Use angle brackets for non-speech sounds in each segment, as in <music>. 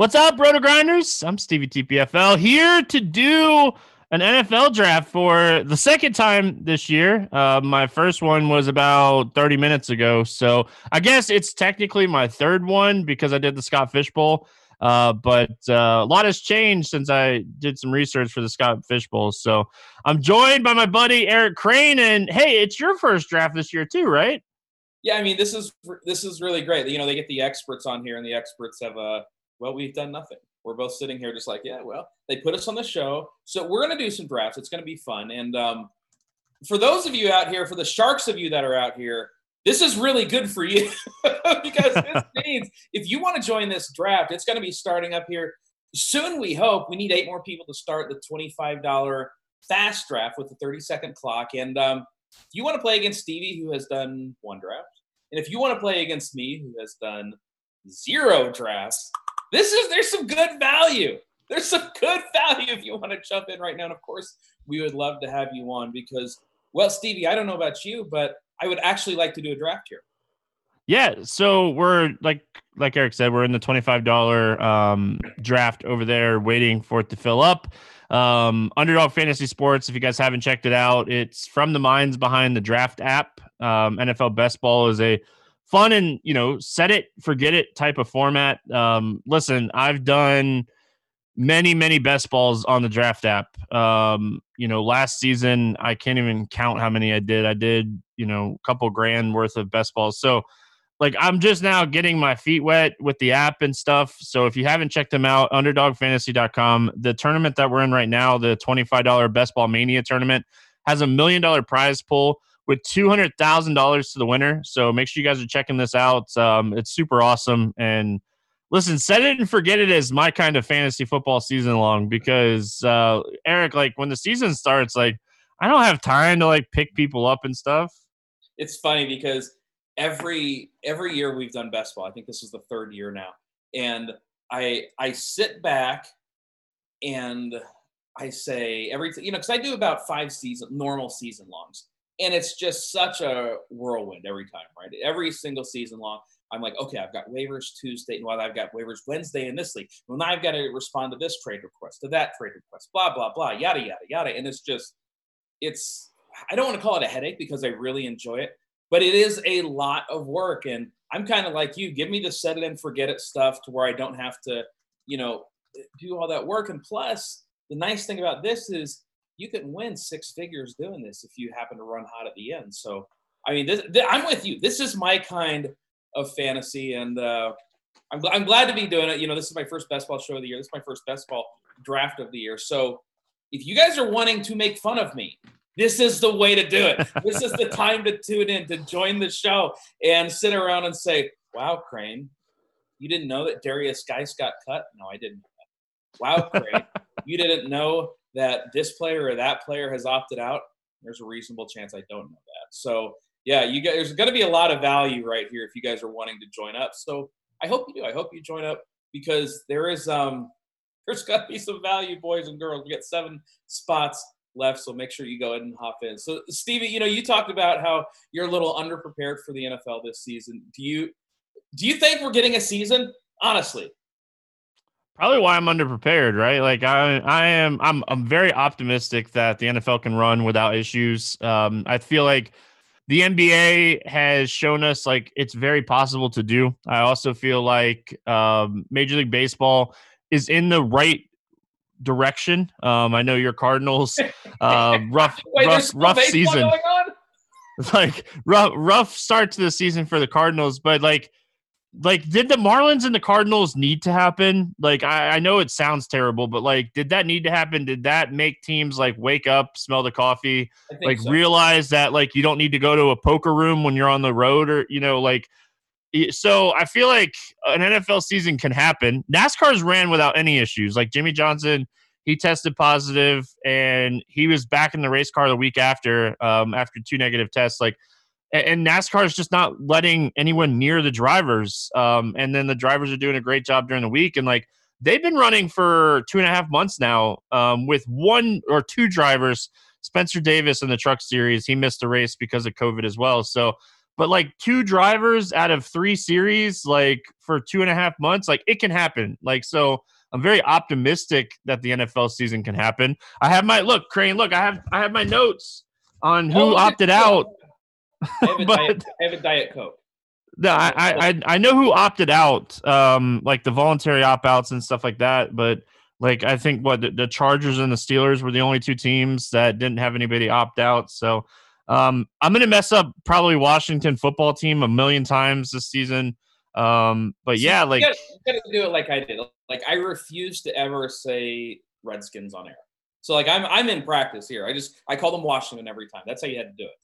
What's up, Roto Grinders? I'm Stevie TPFL here to do an NFL draft for the second time this year. Uh, my first one was about 30 minutes ago. So I guess it's technically my third one because I did the Scott Fishbowl. Uh, but uh, a lot has changed since I did some research for the Scott Fishbowl. So I'm joined by my buddy Eric Crane. And hey, it's your first draft this year, too, right? Yeah, I mean this is this is really great. You know, they get the experts on here, and the experts have a well, we've done nothing. We're both sitting here just like, yeah, well, they put us on the show. So we're going to do some drafts. It's going to be fun. And um, for those of you out here, for the sharks of you that are out here, this is really good for you <laughs> because this <laughs> means if you want to join this draft, it's going to be starting up here soon. We hope we need eight more people to start the $25 fast draft with the 30 second clock. And um, if you want to play against Stevie, who has done one draft, and if you want to play against me, who has done zero drafts, this is there's some good value. There's some good value if you want to jump in right now. And of course, we would love to have you on because, well, Stevie, I don't know about you, but I would actually like to do a draft here. Yeah, so we're like like Eric said, we're in the twenty five dollar um, draft over there, waiting for it to fill up. Um, Underdog Fantasy Sports. If you guys haven't checked it out, it's from the minds behind the draft app. Um, NFL Best Ball is a fun and you know set it forget it type of format. Um listen i've done many many best balls on the draft app. Um you know last season i can't even count how many i did. I did you know a couple grand worth of best balls. So like i'm just now getting my feet wet with the app and stuff. So if you haven't checked them out underdogfantasy.com the tournament that we're in right now the $25 best ball mania tournament has a million dollar prize pool with $200,000 to the winner. So make sure you guys are checking this out. Um, it's super awesome. And listen, set it and forget it as my kind of fantasy football season long because, uh, Eric, like when the season starts, like I don't have time to like pick people up and stuff. It's funny because every every year we've done best ball. I think this is the third year now. And I I sit back and I say every you know because I do about five season normal season longs, and it's just such a whirlwind every time, right? Every single season long, I'm like, okay, I've got waivers Tuesday, and while I've got waivers Wednesday in this league, well now I've got to respond to this trade request, to that trade request, blah blah blah, yada yada yada, and it's just, it's I don't want to call it a headache because I really enjoy it, but it is a lot of work, and I'm kind of like you. Give me the set it and forget it stuff to where I don't have to, you know, do all that work, and plus the nice thing about this is you can win six figures doing this if you happen to run hot at the end. So, I mean, this, I'm with you. This is my kind of fantasy, and uh, I'm, I'm glad to be doing it. You know, this is my first best ball show of the year. This is my first best ball draft of the year. So, if you guys are wanting to make fun of me, this is the way to do it. <laughs> this is the time to tune in, to join the show, and sit around and say, "Wow, Crane, you didn't know that Derrius Guice got cut? No, I didn't. Wow, Crane, <laughs> you didn't know that this player or that player has opted out, there's a reasonable chance I don't know that. So yeah, you guys, there's going to be a lot of value right here if you guys are wanting to join up. So I hope you do. I hope you join up because there is um there's got to be some value, boys and girls. We got seven spots left, so make sure you go ahead and hop in. So Stevie, you know, you talked about how you're a little underprepared for the NFL this season. Do you do you think we're getting a season? Honestly, probably why I'm underprepared, right? Like I, I am, I'm, I'm very optimistic that the NFL can run without issues. Um, I feel like the NBA has shown us like it's very possible to do. I also feel like um, Major League Baseball is in the right direction. Um, I know your Cardinals, <laughs> uh, rough, <laughs> Wait, rough, rough season. <laughs> Like rough, rough start to the season for the Cardinals, but like like did the Marlins and the Cardinals need to happen? Like I, I, know it sounds terrible, but like did that need to happen? Did that make teams like wake up, smell the coffee, like so. realize that like you don't need to go to a poker room when you're on the road or you know like so I feel like an NFL season can happen. NASCAR's ran without any issues. Like Jimmie Johnson, he tested positive and he was back in the race car the week after um after two negative tests like and NASCAR is just not letting anyone near the drivers. Um, and then the drivers are doing a great job during the week. And like they've been running for two and a half months now um, with one or two drivers. Spencer Davis in the truck series, he missed a race because of COVID as well. So, but like two drivers out of three series, like for two and a half months, like it can happen. Like, so I'm very optimistic that the NFL season can happen. I have my look, Crane, look, I have I have my notes on who oh, opted out I have a, <laughs> but, diet, I have a diet coke. No, I, I I know who opted out, um, like the voluntary opt outs and stuff like that. But like I think what the, the, Chargers and the Steelers were the only two teams that didn't have anybody opt out. So um, I'm gonna mess up probably Washington football team a million times this season. Um, but yeah, like you gotta, you gotta do it like I did. Like I refuse to ever say Redskins on air. So like I'm I'm in practice here. I just I call them Washington every time. That's how you had to do it.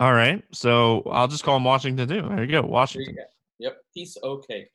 All right. So I'll just call him Washington too. There you go. Washington. You go. Yep. Piece okay.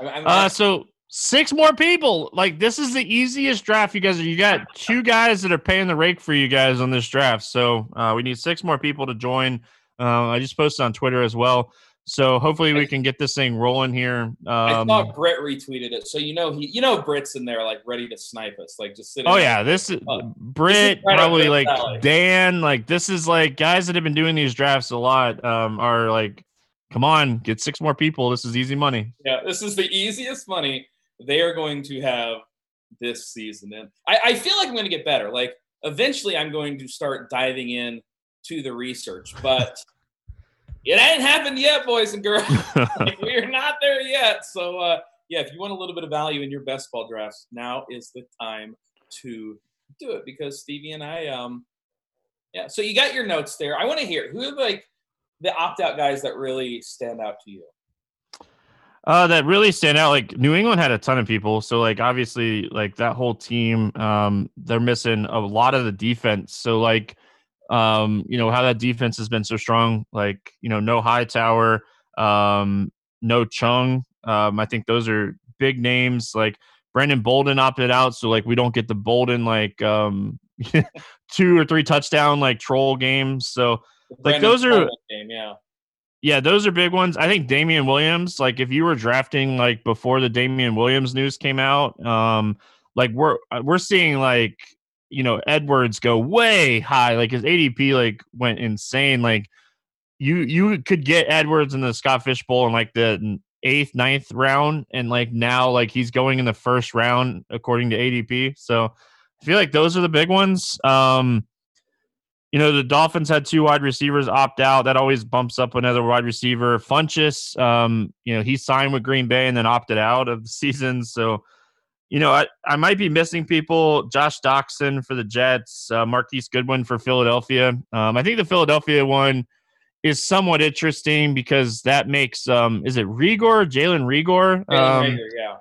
I'm, I'm uh, so six more people. Like this is the easiest draft you guys. are. You got two guys that are paying the rake for you guys on this draft. So uh, we need six more people to join. Uh, I just posted on Twitter as well. So hopefully we can get this thing rolling here. Um, I thought Britt retweeted it, so you know he, you know, Britt's in there like ready to snipe us, like just sitting. Oh yeah, this is oh, Britt, probably like Dan, like this is like guys that have been doing these drafts a lot. Um, are like, come on, get six more people. This is easy money. Yeah, this is the easiest money they are going to have this season. And I, I feel like I'm going to get better. Like eventually, I'm going to start diving in to the research, but <laughs> it ain't happened yet, boys and girls. <laughs> we're not there yet. So, uh, yeah, if you want a little bit of value in your best ball drafts, now is the time to do it because Stevie and I, um, yeah. So you got your notes there. I want to hear who are like the opt out guys that really stand out to you. Uh, that really stand out. Like New England had a ton of people, so like obviously, like that whole team, um, they're missing a lot of the defense. So like um, you know, how that defense has been so strong. Like, you know, no Hightower, um, no Chung. Um, I think those are big names. Like Brandon Bolden opted out, so like we don't get the Bolden like um <laughs> two or three touchdown like troll games. So like those are game, yeah. Yeah, those are big ones. I think Damien Williams, like if you were drafting like before the Damien Williams news came out, um, like we're we're seeing like you know Edwards go way high, like his ADP like went insane. Like you you could get Edwards in the Scott Fish Bowl in like the eighth, ninth round, and like now like he's going in the first round according to ADP. So I feel like those are the big ones. Um, you know, the Dolphins had two wide receivers opt out. That always bumps up another wide receiver. Funchess, um, you know, he signed with Green Bay and then opted out of the season. So, you know, I, I might be missing people. Josh Doctson for the Jets, uh, Marquise Goodwin for Philadelphia. Um, I think the Philadelphia one is somewhat interesting because that makes um, is it Reagor, Jalen Reagor? Um, yeah.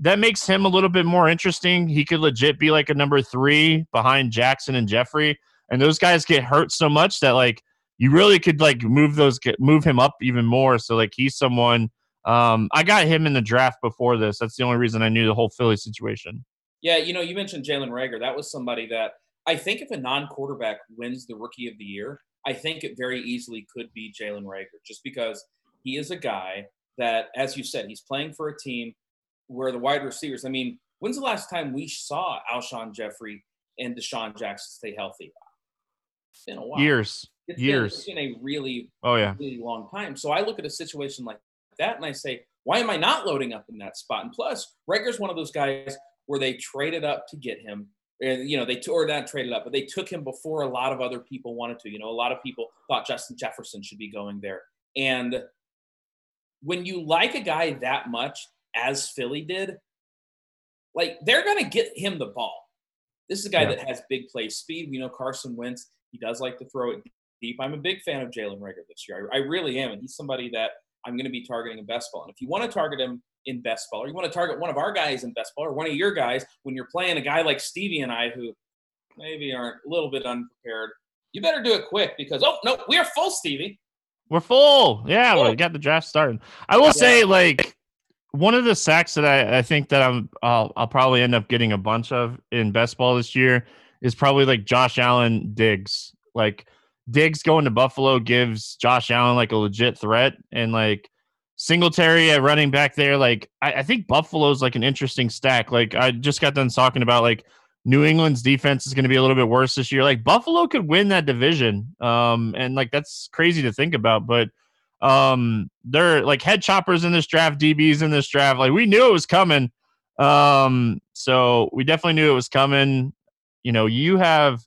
That makes him a little bit more interesting. He could legit be like a number three behind Jackson and Jeffery, and those guys get hurt so much that like you really could like move those move him up even more. So like he's someone um I got him in the draft before this. That's the only reason I knew the whole Philly situation. Yeah, you know, you mentioned Jalen Reagor. That was somebody that I think if a non-quarterback wins the Rookie of the Year, I think it very easily could be Jalen Reagor, just because he is a guy that, as you said, he's playing for a team where the wide receivers. I mean, when's the last time we saw Alshon Jeffery and DeSean Jackson stay healthy? It's been a while. Years. It's years. Been, it's been a really, oh yeah, really long time. So I look at a situation like that and I say, why am I not loading up in that spot? And plus, Reagor's one of those guys where they traded up to get him. And, you know, they or not traded up, but they took him before a lot of other people wanted to. You know, a lot of people thought Justin Jefferson should be going there. And when you like a guy that much, as Philly did, like they're going to get him the ball. This is a guy yeah. that has big play speed. We know Carson Wentz he does like to throw it deep. I'm a big fan of Jalen Reagor this year. I, I really am. And he's somebody that I'm going to be targeting in best ball. And if you want to target him in best ball, or you want to target one of our guys in best ball, or one of your guys when you're playing a guy like Stevie and I who maybe aren't a little bit unprepared, you better do it quick because, oh, no, we're full, Stevie. We're full. Yeah, full. we got the draft started. I will yeah. say, like, one of the sacks that I, I think that I'm I'll, I'll probably end up getting a bunch of in best ball this year is probably like Josh Allen Diggs. Like Diggs going to Buffalo gives Josh Allen like a legit threat, and like Singletary at running back there. Like I, I think Buffalo's like an interesting stack. Like I just got done talking about like New England's defense is going to be a little bit worse this year. Like Buffalo could win that division, um, and like that's crazy to think about, but um, they're like head choppers in this draft, DBs in this draft. Like we knew it was coming. Um, so we definitely knew it was coming you know, you have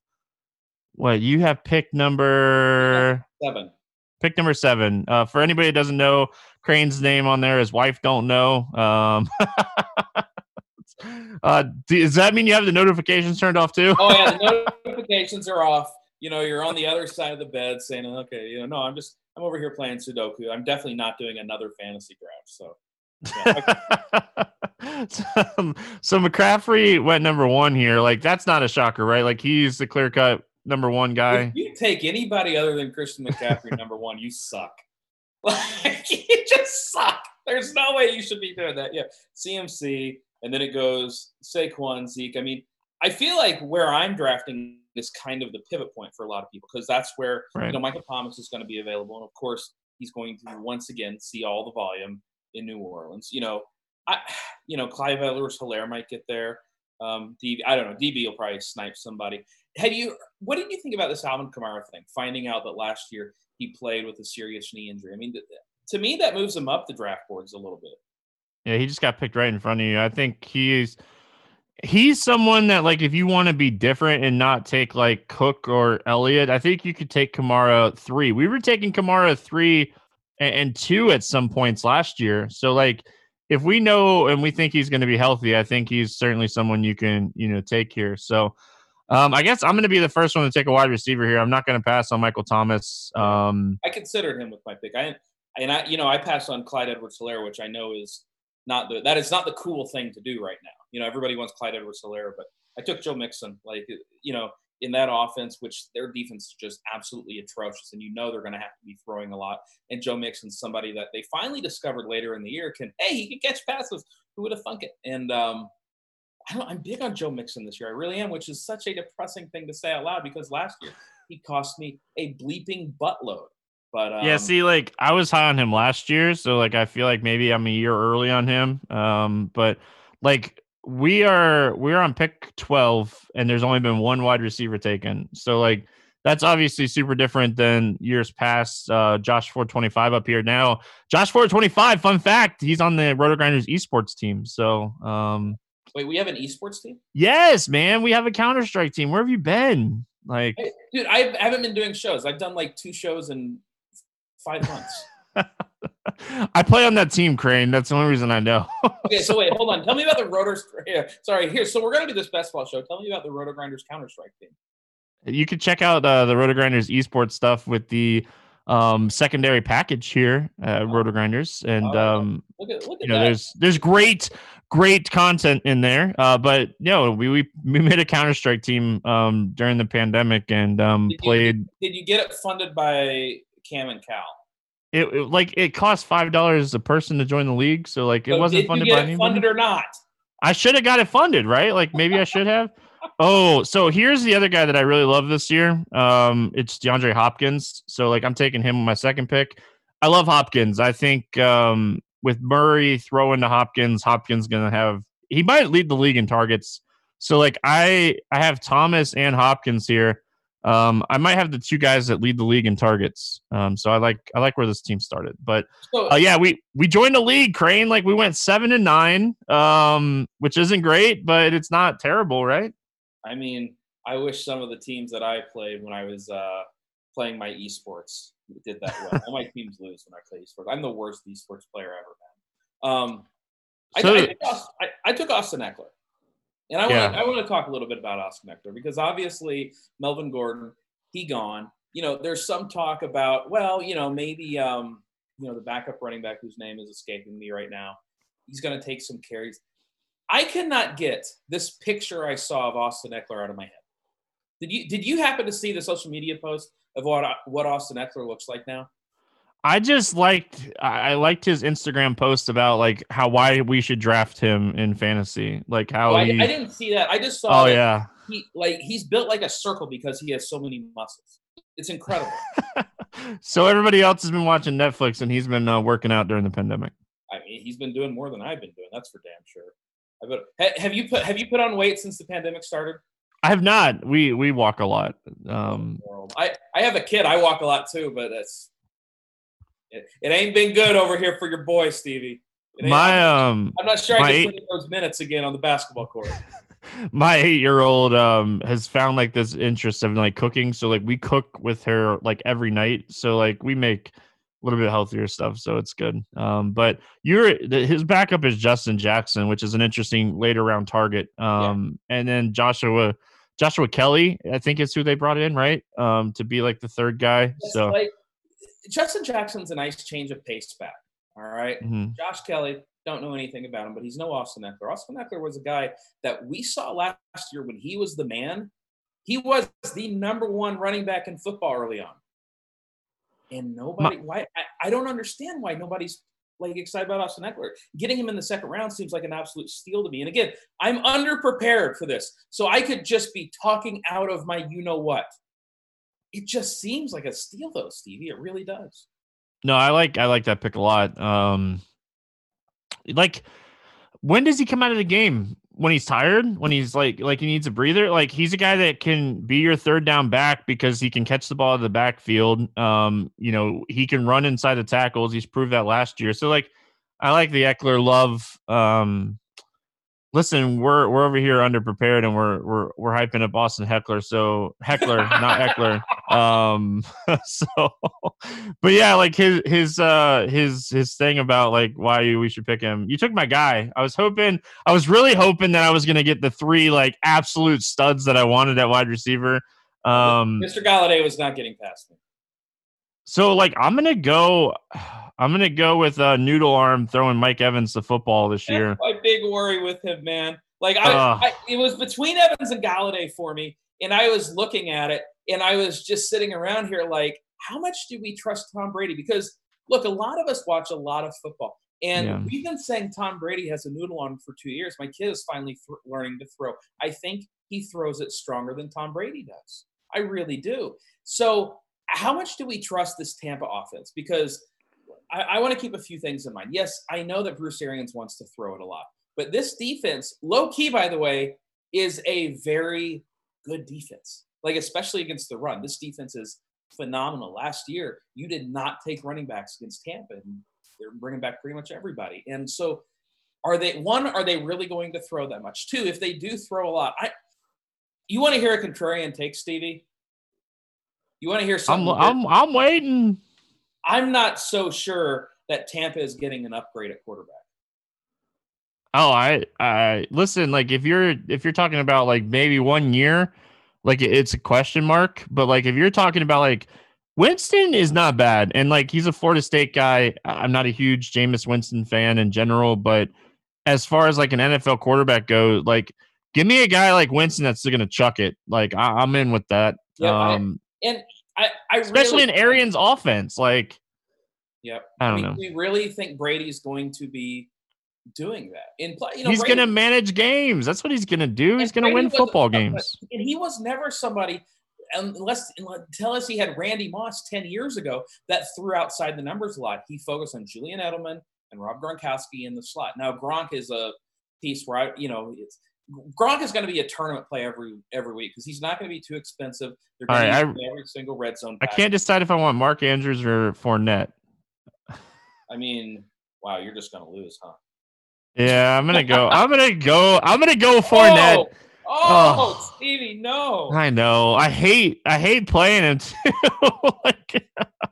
what you have pick number seven. Pick number seven. Uh, for anybody that doesn't know, Crane's name on there, his wife don't know. Um, <laughs> uh, does that mean you have the notifications turned off too? oh yeah, the <laughs> notifications are off. You know, you're on the other side of the bed saying, "Okay, you know, no, I'm just I'm over here playing Sudoku. I'm definitely not doing another fantasy draft." So <laughs> so, so McCaffrey went number one here. Like that's not a shocker, right? Like he's the clear cut number one guy. If you take anybody other than Christian McCaffrey <laughs> number one, you suck. <laughs> Like you just suck. There's no way you should be doing that. Yeah, CMC, and then it goes Saquon, Zeke. I mean, I feel like where I'm drafting is kind of the pivot point for a lot of people because that's where right. you know Michael Thomas is going to be available, and of course he's going to once again see all the volume in New Orleans. You know, I, you know, Clyde Edwards Helaire might get there. Um, DB, I don't know. DB will probably snipe somebody. Have you? What did you think about this Alvin Kamara thing? Finding out that last year he played with a serious knee injury. I mean, to me, that moves him up the draft boards a little bit. Yeah, he just got picked right in front of you. I think he's he's someone that like if you want to be different and not take like Cook or Elliott, I think you could take Kamara three. We were taking Kamara three and, two at some points last year. So like if we know and we think he's going to be healthy, I think he's certainly someone you can you know take here. So um, I guess I'm going to be the first one to take a wide receiver here. I'm not going to pass on Michael Thomas. Um, I considered him with my pick. I and I you know I passed on Clyde Edwards-Helaire, which I know is not the that is not the cool thing to do right now. You know everybody wants Clyde Edwards-Helaire, but I took Joe Mixon. Like you know in that offense, which their defense is just absolutely atrocious, and you know they're going to have to be throwing a lot. And Joe Mixon's somebody that they finally discovered later in the year can, hey, he can catch passes. Who would have thunk it? And um, I am big on Joe Mixon this year. I really am, which is such a depressing thing to say out loud because last year he cost me a bleeping buttload. But um, yeah, see, like I was high on him last year, so like I feel like maybe I'm a year early on him. Um, but like we are we're on pick 12 and there's only been one wide receiver taken so like that's obviously super different than years past uh josh 425 up here now josh 425 fun fact he's on the roto grinders esports team so um Wait, we have an esports team? yes man we have a counter-strike team where have you been like Hey, dude, I haven't been doing shows. I've done like two shows in five months. <laughs> i play on that team crane that's the only reason i know <laughs> Okay, so wait, hold on. Tell me about the Rotors. <laughs> Here, sorry, here. So we're gonna do this basketball show. Tell me about the Roto Grinders Counter Strike team. you can check out uh, the roto grinders esports stuff with the um secondary package here at roto grinders and um Look at look at you know that. there's there's great great content in there uh but you know we we, we made a counter strike team um during the pandemic and um Did you- played Did you get it funded by Cam and Cal? it, it like it cost five dollars a person to join the league so like it So wasn't funded you by anybody funded or not? I should have got it funded, right? Like maybe I should have. Oh, so here's the other guy that I really love this year. Um, it's DeAndre Hopkins. So like I'm taking him with my second pick. I love Hopkins. I think um with Murray throwing to Hopkins, Hopkins gonna have he might lead the league in targets. So like I I have Thomas and Hopkins here. Um, I might have the two guys that lead the league in targets. Um, so I like I like where this team started. But uh, yeah, we we joined the league, Crane. Like we went seven and nine, um, which isn't great, but it's not terrible, right? I mean, I wish some of the teams that I played when I was uh, playing my esports did that well. All my <laughs> teams lose when I play esports. I'm the worst esports player ever, man. Um, I, So- I, took Aus- I, I took Austin Ekeler, and I want Yeah. to I want to talk a little bit about Austin Ekeler because obviously Melvin Gordon he gone. You know, there's some talk about well, you know, maybe um, you know the backup running back whose name is escaping me right now. He's going to take some carries. I cannot get this picture I saw of Austin Ekeler out of my head. Did you did you happen to see the social media post of what what Austin Ekeler looks like now? I just liked I I liked his Instagram post about like how why we should draft him in fantasy, like how Oh, I, he. I didn't see that. I just saw oh yeah, he like he's built like a circle because he has so many muscles. It's incredible. <laughs> so everybody else has been watching Netflix and he's been uh, working out during the pandemic. I mean, he's been doing more than I've been doing. That's for damn sure. Have you put have you put on weight since the pandemic started? I have not. We we walk a lot. Um, I I have a kid. I walk a lot too, but that's it, it ain't been good over here for your boy Stevie. My um I'm not sure I can eight- those minutes again on the basketball court. <laughs> my eight year old um has found like this interest of like cooking so like we cook with her like every night so like we make little bit healthier stuff so it's good um but you're his backup is justin jackson which is an interesting later round target um and then joshua joshua kelly i think is who they brought in right um to be like the third guy It's so like Justin Jackson's a nice change of pace back. All right? mhm. Josh Kelly, don't know anything about him, but he's no Austin Ekeler. Austin Ekeler was a guy that we saw last year when he was the man. He was the number one running back in football early on. And nobody, why? I, I don't understand why nobody's like excited about Austin Ekeler. Getting him in the second round seems like an absolute steal to me. And again, I'm underprepared for this, so I could just be talking out of my you know what. It just seems like a steal, though, Stevie. It really does. no i like i like that pick a lot um like when does he come out of the game when he's tired when he's like like he needs a breather like he's a guy that can be your third down back because he can catch the ball out of the backfield. Um you know he can run inside the tackles. He's proved that last year. So like i like the ekeler love um listen we're we're over here underprepared and we're we're we're hyping up Austin Heckler so Heckler not Heckler. <laughs> um <laughs> so but yeah like his his uh his his thing about like why we should pick him you took my guy i was hoping i was really hoping that i was gonna get the three like absolute studs that i wanted at wide receiver um Mr. Golladay was not getting past me. so like i'm gonna go <sighs> i'm gonna go with uh noodle arm throwing mike evans the football this year That's my big worry with him, man. Like I, Ugh. I, it was between Evans and Golladay for me, and I was looking at it, and I was just sitting around here like, how much do we trust Tom Brady? Because look, a lot of us watch a lot of football, and Yeah. we've been saying Tom Brady has a noodle on for two years. My kid is finally th- learning to throw. I think he throws it stronger than Tom Brady does. I really do. So, how much do we trust this Tampa offense? Because I, I want to keep a few things in mind. Yes, I know that Bruce Arians wants to throw it a lot, But this defense, low key, by the way, is a very good defense. Like especially against the run, this defense is phenomenal. Last year, you did not take running backs against Tampa, and they're bringing back pretty much everybody. And so, are they one? Are they really going to throw that much? Two, if they do throw a lot, I you want to hear a contrarian take, Stevie? You want to hear something? I'm I'm, I'm waiting. I'm not so sure that Tampa is getting an upgrade at quarterback. Oh, I I listen. Like if you're if you're talking about like maybe one year, like it's a question mark. But like if you're talking about like Winston is not bad, and like he's a Florida State guy. I'm not a huge Jameis Winston fan in general, but as far as like an NFL quarterback goes, like give me a guy like Winston that's going to chuck it. Like I, am in with that. Yeah, um, I, and I, I especially really, in Arians' offense, like. Yep. I don't know. We really think Brady's going to be doing that in play. You know, he's going to manage games. That's what he's going to do. He's going to win football games. And he was never somebody, unless tell us he had Randy Moss ten years ago, that threw outside the numbers a lot. He focused on Julian Edelman and Rob Gronkowski in the slot. Now Gronk is a piece where I, you know, it's Gronk is going to be a tournament play every every week because he's not going to be too expensive. They're going right, to I, every single red zone. I can't decide if I want Mark Andrews or Fournette. I mean, wow, you're just going to lose, huh? Yeah, I'm gonna go. I'm gonna go. I'm gonna go Fournette. <laughs> Oh, oh, oh, Stevie, no. I know. I hate. I hate playing him <laughs> too. like,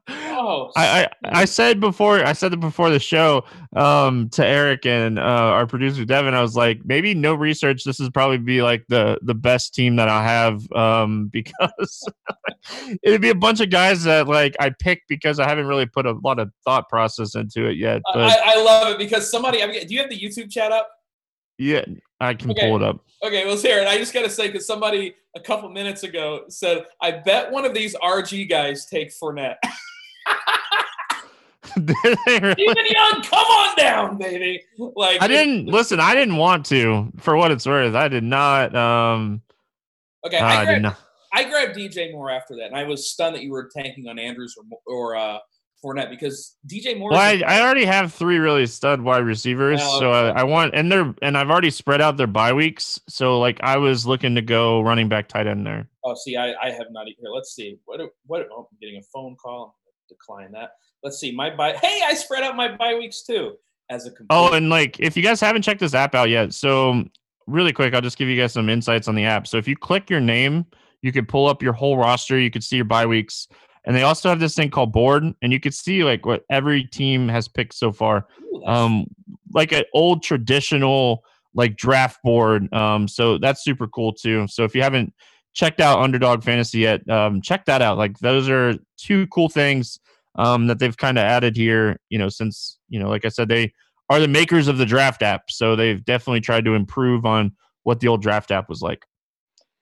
oh, I, I I said before. I said it before the show um, to Eric and uh, our producer Devin. I was like, maybe no research. This is probably be like the the best team that I have um, <laughs> because <laughs> it'd be a bunch of guys that like I picked because I haven't really put a lot of thought process into it yet. But I, I love it because somebody. I mean, do you have the YouTube chat up? Yeah, I can Okay. pull it up. Okay, well, here, and I just got to say, because somebody a couple minutes ago said, I bet one of these RG guys take Fournette. <laughs> <laughs> Did they really? Even Young, come on down, baby. Like I didn't listen. I didn't want to, for what it's worth. I did not. Um, Okay, I I did not. I grabbed DJ Moore after that, and I was stunned that you were tanking on Andrews or or uh, Fournette because DJ Moore. Well, I, I already have three really stud wide receivers, Oh, so I. I want and they're and I've already spread out their bye weeks. So like I was looking to go running back tight end there. oh, see, I, I have not even here. Let's see. What what? Oh, I'm getting a phone call. Decline that. Let's see. My bye. Hey, I spread out my bye weeks too as a complete. Oh, and like if you guys haven't checked this app out yet, so really quick, I'll just give you guys some insights on the app. So if you click your name, you could pull up your whole roster. You could see your bye weeks, and they also have this thing called board, and you could see like what every team has picked so far. Um like an old traditional like draft board. Um so that's super cool too. So if you haven't checked out underdog fantasy yet um check that out. Like those are two cool things um that they've kind of added here you know since you know like i said they are the makers of the draft app. So they've definitely tried to improve on what the old draft app was like.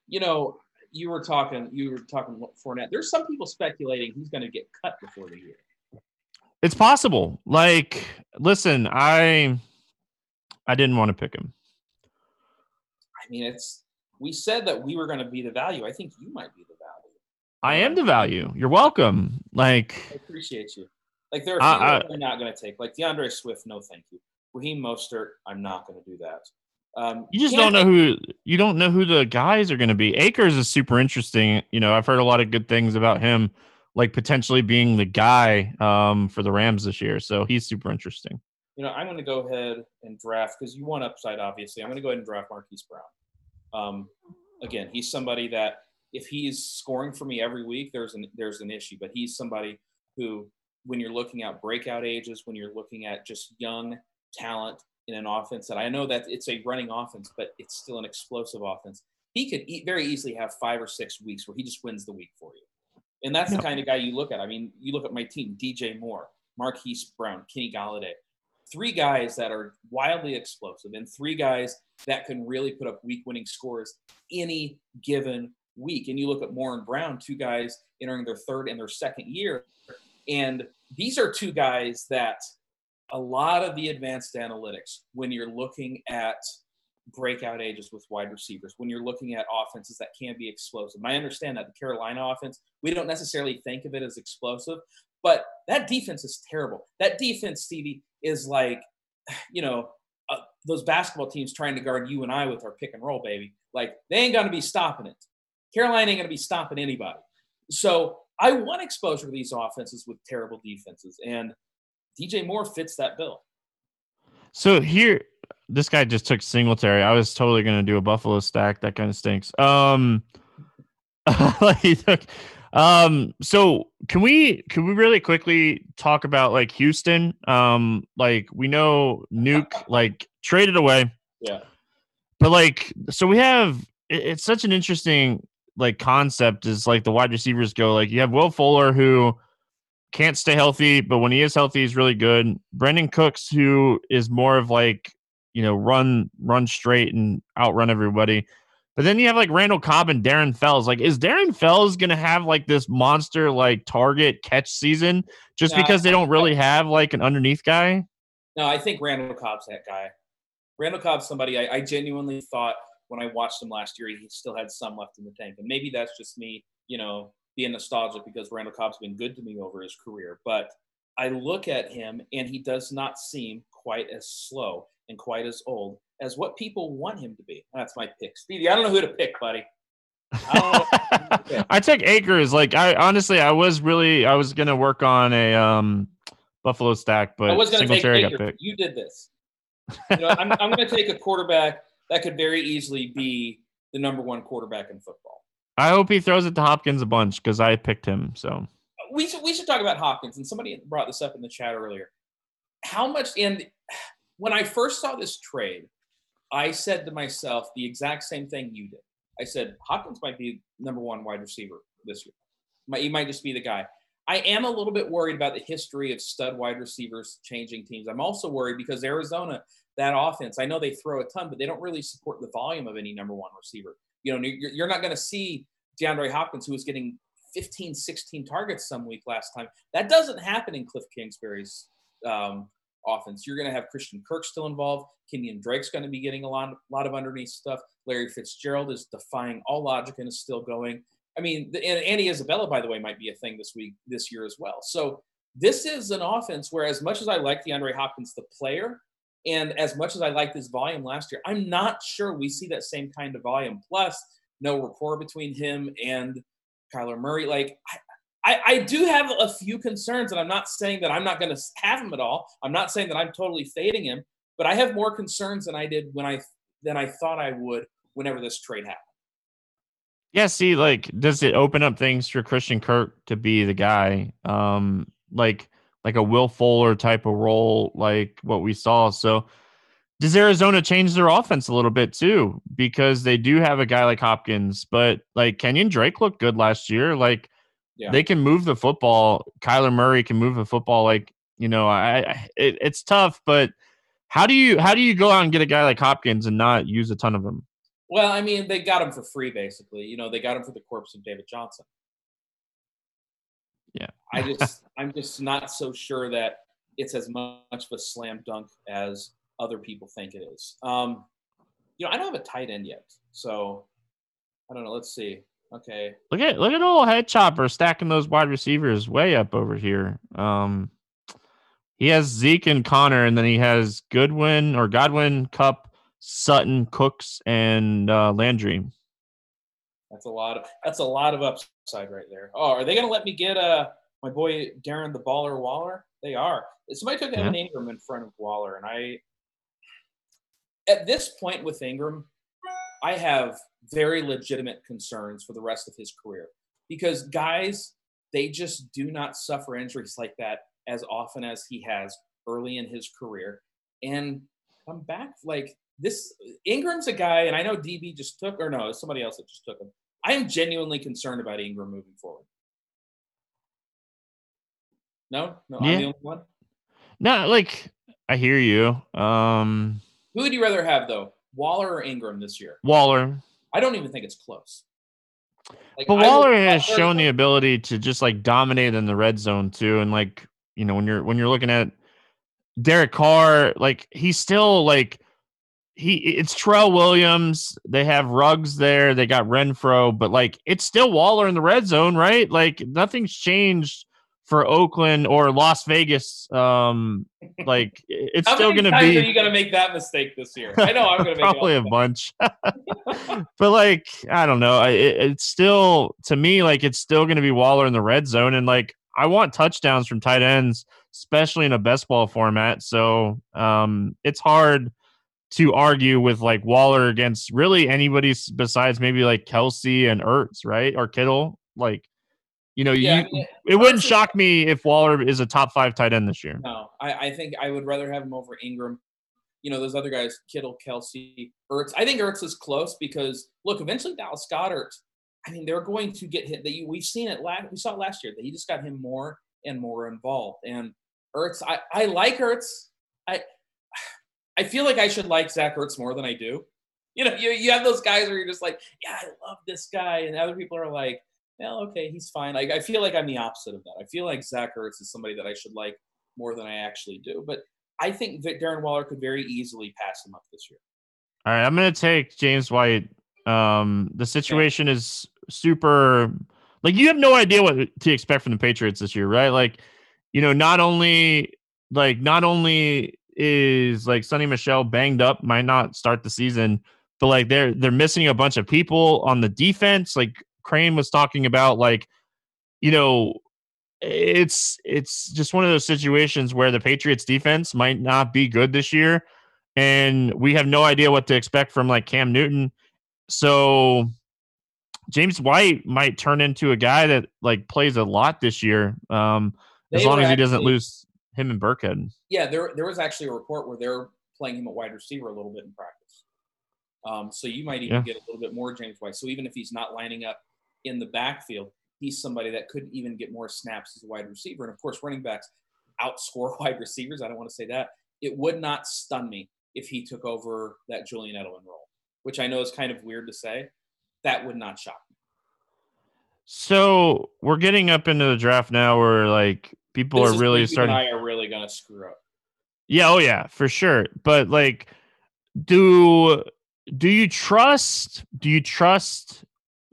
You know, you were talking, you were talking Fournette. There's some people speculating he's going to get cut before the year. it's possible like listen i i didn't want to pick him I mean, it's we said that we were going to be the value. I think you might be the value. i am the value you're welcome like I appreciate you. Like there are I- people I- that I'm not going to take. Like DeAndre Swift, no, thank you. Raheem Mostert, I'm not going to do that. Um, You just don't know who you don't know who the guys are going to be. Akers is super interesting. You know, I've heard a lot of good things about him, like potentially being the guy um, for the Rams this year. So he's super interesting. you know, I'm going to go ahead and draft because you want upside, obviously. I'm going to go ahead and draft Marquise Brown. Um, again, he's somebody that if he's scoring for me every week, there's an there's an issue. But he's somebody who, when you're looking at breakout ages, when you're looking at just young talent in an offense that I know that it's a running offense, but it's still an explosive offense. He could very easily have five or six weeks where he just wins the week for you. And that's Yeah. the kind of guy you look at. I mean, you look at my team: DJ Moore, Marquise Brown, Kenny Golladay three guys that are wildly explosive and three guys that can really put up week winning scores any given week. And you look at Moore and Brown, two guys entering their third and their second year. And these are two guys that a lot of the advanced analytics, when you're looking at breakout ages with wide receivers, when you're looking at offenses that can be explosive. I understand that the Carolina offense, we don't necessarily think of it as explosive, but that defense is terrible. That defense, Stevie, is like, <sighs> you know, a, those basketball teams trying to guard you and I with our pick and roll, baby. Like they ain't gonna be stopping it. Carolina ain't gonna be stopping anybody. So I want exposure to these offenses with terrible defenses, and DJ Moore fits that bill. So here, this guy just took Singletary. I was totally gonna do a Buffalo stack. That kind of stinks. Um, <laughs> he took. Um, so can we can we really quickly talk about like Houston? Um, like we know Nuke like traded away. Yeah. But like, so we have it, it's such an interesting like concept is like the wide receivers go. Like you have Will Fuller who can't stay healthy, but when he is healthy, he's really good. Brandin Cooks, who is more of like, you know, run run straight and outrun everybody. But then you have like Randall Cobb and Darren Fells. Like, is Darren Fells gonna have like this monster like target catch season just No, because they don't really have like an underneath guy? No, I think Randall Cobb's that guy. Randall Cobb's somebody I, I genuinely thought when I watched him last year, he still had some left in the tank. And maybe that's just me, you know, being nostalgic because Randall Cobb's been good to me over his career. But I look at him and he does not seem quite as slow and quite as old as what people want him to be. That's my pick. Speedy, I don't know who to pick, buddy. I know. Okay. <laughs> I took Akers. Like I honestly, I was really, I was gonna work on a um Buffalo stack, but I was to take Singletary got Baker. picked. You did this. You know, I'm, I'm going to take a quarterback that could very easily be the number one quarterback in football. I hope he throws it to Hopkins a bunch because I picked him. So we should we should talk about Hopkins. And somebody brought this up in the chat earlier. How much? And when I first saw this trade, I said to myself the exact same thing you did. I said Hopkins might be number one wide receiver this year. Might, he might just be the guy. I am a little bit worried about the history of stud wide receivers changing teams. I'm also worried because Arizona, that offense, I know they throw a ton, but they don't really support the volume of any number one receiver. You know, you're, not going to see DeAndre Hopkins, who was getting 15, 16 targets some week last time. That doesn't happen in Cliff Kingsbury's um, offense. You're going to have Christian Kirk still involved. Kenyon Drake's going to be getting a lot, lot of underneath stuff. Larry Fitzgerald is defying all logic and is still going. I mean, and Andy Isabella, by the way, might be a thing this week, this year as well. So this is an offense where, as much as I like DeAndre Hopkins, the player, and as much as I like this volume last year, I'm not sure we see that same kind of volume. Plus, no rapport between him and Kyler Murray. Like, I, I, I do have a few concerns, and I'm not saying that I'm not going to have him at all. I'm not saying that I'm totally fading him, but I have more concerns than I did when I than I thought I would whenever this trade happened. yeah, see, like, does it open up things for Christian Kirk to be the guy? Um, like like a Will Fuller type of role, like what we saw. So does Arizona change their offense a little bit too? Because they do have a guy like Hopkins, but like Kenyon Drake looked good last year. Like Yeah. they can move the football. Kyler Murray can move the football. Like you know, I, I it, it's tough, but how do you how do you go out and get a guy like Hopkins and not use a ton of them? Well, I mean, they got him for free, basically. You know, they got him for the corpse of David Johnson. Yeah. I <laughs> just, I'm just not so sure that it's as much of a slam dunk as other people think it is. Um, you know, I don't have a tight end yet, so I don't know. Let's see. Okay, Look at look at old head chopper stacking those wide receivers way up over here. Um, he has Zeke and Connor, and then he has Goodwin or Godwin, Kupp, Sutton, Cooks, and uh, Landry. That's a lot of that's a lot of upside right there. Oh, are they going to let me get uh my boy Darren the Baller Waller? They are. Somebody took Evan Engram in front of Waller, and I at this point with Engram, I have very legitimate concerns for the rest of his career because guys, they just do not suffer injuries like that as often as he has early in his career. And come back like this Engram's a guy, and I know DB just took, or no, somebody else that just took him. I am genuinely concerned about Engram moving forward. No, no, I'm the only one. No, like I hear you. Um, Who would you rather have though, Waller or Engram this year? Waller, I don't even think it's close. Like, but I Waller has shown the ability to just like dominate in the red zone too, and like you know when you're when you're looking at Derek Carr, like he's still like he it's Trell Williams. They have Ruggs there. They got Renfrow, but like it's still Waller in the red zone, right? Like nothing's changed for Oakland or Las Vegas, um, <laughs> like it's How still many going to times be. Are you gonna make that mistake this year? I know I'm gonna <laughs> make probably a bunch <laughs> but like i don't know I- it, it's still to me like it's still going to be waller in the red zone and like i want touchdowns from tight ends especially in a best ball format so um it's hard to argue with like waller against really anybody besides maybe like kelce and ertz right or kittle like you know Yeah, you I mean, it wouldn't shock me if waller is a top five tight end this year No, I, I think I would rather have him over Engram. You know, those other guys, Kittle, Kelce, Ertz. I think Ertz is close because look, eventually Dallas Goedert. I mean, they're going to get hit. That we've seen it last. We saw it last year that he just got him more and more involved. And Ertz, I, I like Ertz. I I feel like I should like Zach Ertz more than I do. You know, you, you have those guys where you're just like, yeah, I love this guy, and other people are like, well, okay, he's fine. Like I feel like I'm the opposite of that. I feel like Zach Ertz is somebody that I should like more than I actually do. But I think that Darren Waller could very easily pass him up this year. All right, I'm gonna take James White. Um, the situation is super. Like you have no idea what to expect from the Patriots this year, right? Like, you know, not only like not only is like Sony Michel banged up, might not start the season, but like they're they're missing a bunch of people on the defense. Like Crane was talking about, like, you know, it's it's just one of those situations where the Patriots defense might not be good this year and we have no idea what to expect from like Cam Newton. So James White might turn into a guy that like plays a lot this year. Um as long as he doesn't actually- lose him and Burkhead. Yeah, there there was actually a report where they're playing him at wide receiver a little bit in practice. Um, so you might even Yeah. get a little bit more James White. So even if he's not lining up in the backfield, he's somebody that could even get more snaps as a wide receiver. And of course, running backs outscore <laughs> wide receivers. I don't want to say that. It would not stun me if he took over that Julian Edelman role, which I know is kind of weird to say. That would not shock me. So we're getting up into the draft now where like people This are really starting I are really gonna screw up. Yeah, oh yeah, for sure. But like do do you trust do you trust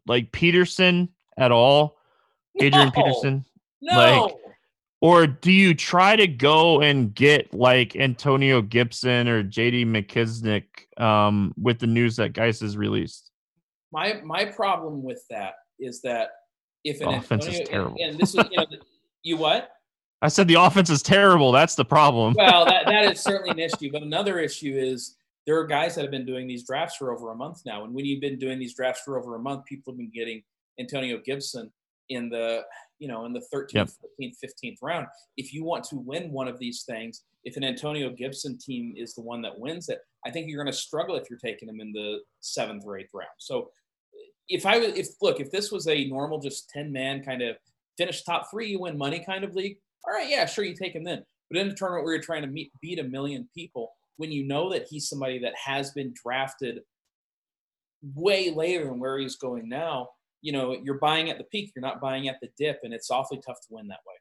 like Peterson at all? Adrian No. Peterson? No. Like, Or do you try to go and get like Antonio Gibson or JD McKissic um, with the news that Guice is released? My my problem with that is that if an offense is Antonio- terrible. and this is you know you what? I said the offense is terrible. That's the problem. Well, that, that is <laughs> certainly an issue. But another issue is there are guys that have been doing these drafts for over a month now. And when you've been doing these drafts for over a month, people have been getting Antonio Gibson in the you know in the 13th, Yep. 14th, 15th round. If you want to win one of these things, if an Antonio Gibson team is the one that wins it, I think you're going to struggle if you're taking him in the seventh or eighth round. So if I if look, if this was a normal, just 10 man kind of finish top three, you win money kind of league, all right, yeah, sure, you take him then. But in a tournament where you're trying to meet, beat a million people, when you know that he's somebody that has been drafted way later than where he's going now, you know, you're buying at the peak, you're not buying at the dip, and it's awfully tough to win that way.